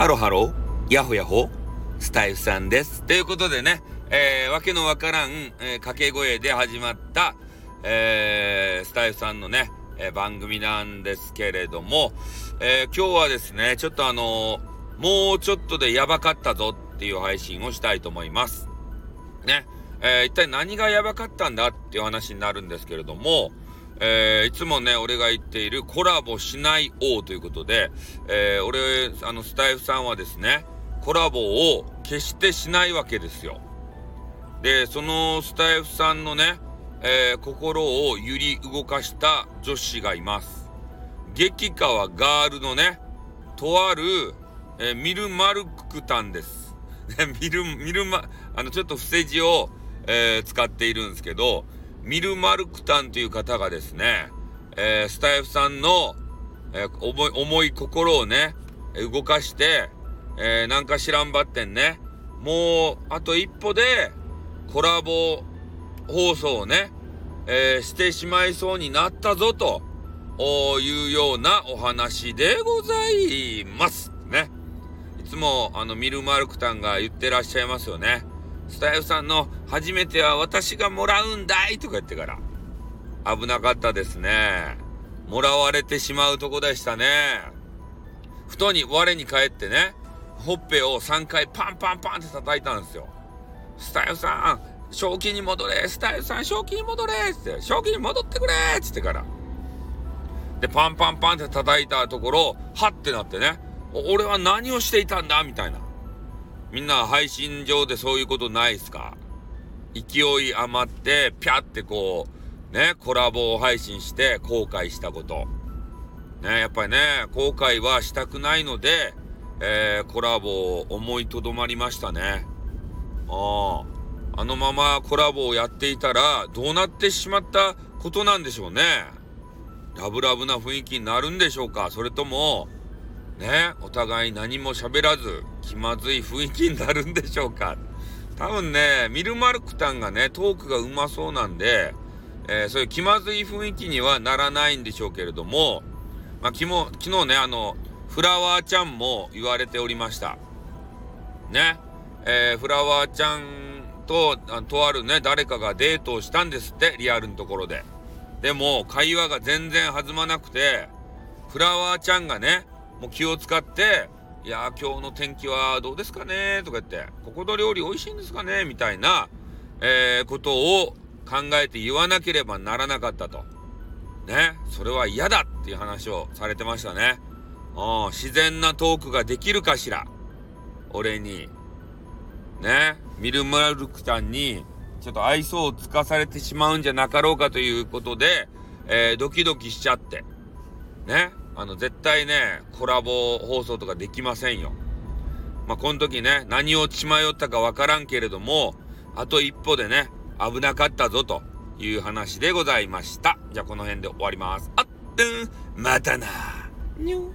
ハロハロヤホヤホスタイフさんです。ということでね、えー、わけのわからん、えー、掛け声で始まった、えー、スタイフさんのね、えー、番組なんですけれども、えー、今日はですね、ちょっとあのー、もうちょっとでやばかったぞっていう配信をしたいと思います。ね、えー、一体何がやばかったんだっていう話になるんですけれども、えー、いつもね、俺が言っているコラボしない王ということで、えー、俺、あの、スタイフさんはですね、コラボを決してしないわけですよ。で、そのスタイフさんのね、えー、心を揺り動かした女子がいます。激川ガールのね、とある、えー、ミルマルクタンです。ミル、ミルマ、あの、ちょっと伏せ字を、えー、使っているんですけど、ミルマルクタンという方がですね、えー、スタイフさんの、えー、重い、重い心をね、動かして、えー、なんか知らんばってんね、もう、あと一歩で、コラボ放送をね、えー、してしまいそうになったぞ、というようなお話でございます。ね。いつも、あの、ミルマルクタンが言ってらっしゃいますよね。スタイフさんの初めては私がもらうんだいとか言ってから。危なかったですね。もらわれてしまうとこでしたね。ふとに我に返ってね、ほっぺを3回パンパンパンって叩いたんですよ。スタイフさん、正気に戻れスタイフさん、正気に戻れって、正気に戻ってくれっつってから。で、パンパンパンって叩いたところ、はってなってね、俺は何をしていたんだみたいな。みんな配信上でそういうことないっすか？勢い余って、ぴゃってこう、ね、コラボを配信して後悔したこと。ね、やっぱりね、後悔はしたくないので、えー、コラボを思いとどまりましたね。ああ。あのままコラボをやっていたら、どうなってしまったことなんでしょうね。ラブラブな雰囲気になるんでしょうか？それとも、ね、お互い何も喋らず、気まずい雰囲気になるんでしょうか。多分ね、ミルマルクタンがね、トークがうまそうなんで、えー、そういう気まずい雰囲気にはならないんでしょうけれども、まあ、昨日、昨日ね、あの、フラワーちゃんも言われておりました。ね。えー、フラワーちゃんと、とあるね、誰かがデートをしたんですって、リアルのところで。でも、会話が全然弾まなくて、フラワーちゃんがね、もう気を使って、いや今日の天気はどうですかねとか言って、ここの料理美味しいんですかねみたいな、えー、ことを考えて言わなければならなかったと。ね。それは嫌だっていう話をされてましたね。うん、自然なトークができるかしら俺に。ね。ミルマルクさんに、ちょっと愛想をつかされてしまうんじゃなかろうかということで、えー、ドキドキしちゃって。ね。あの、絶対ね、コラボ放送とかできませんよ。まあ、この時ね、何を血迷ったかわからんけれども、あと一歩でね、危なかったぞという話でございました。じゃあこの辺で終わります。あっ、うんまたな。にょ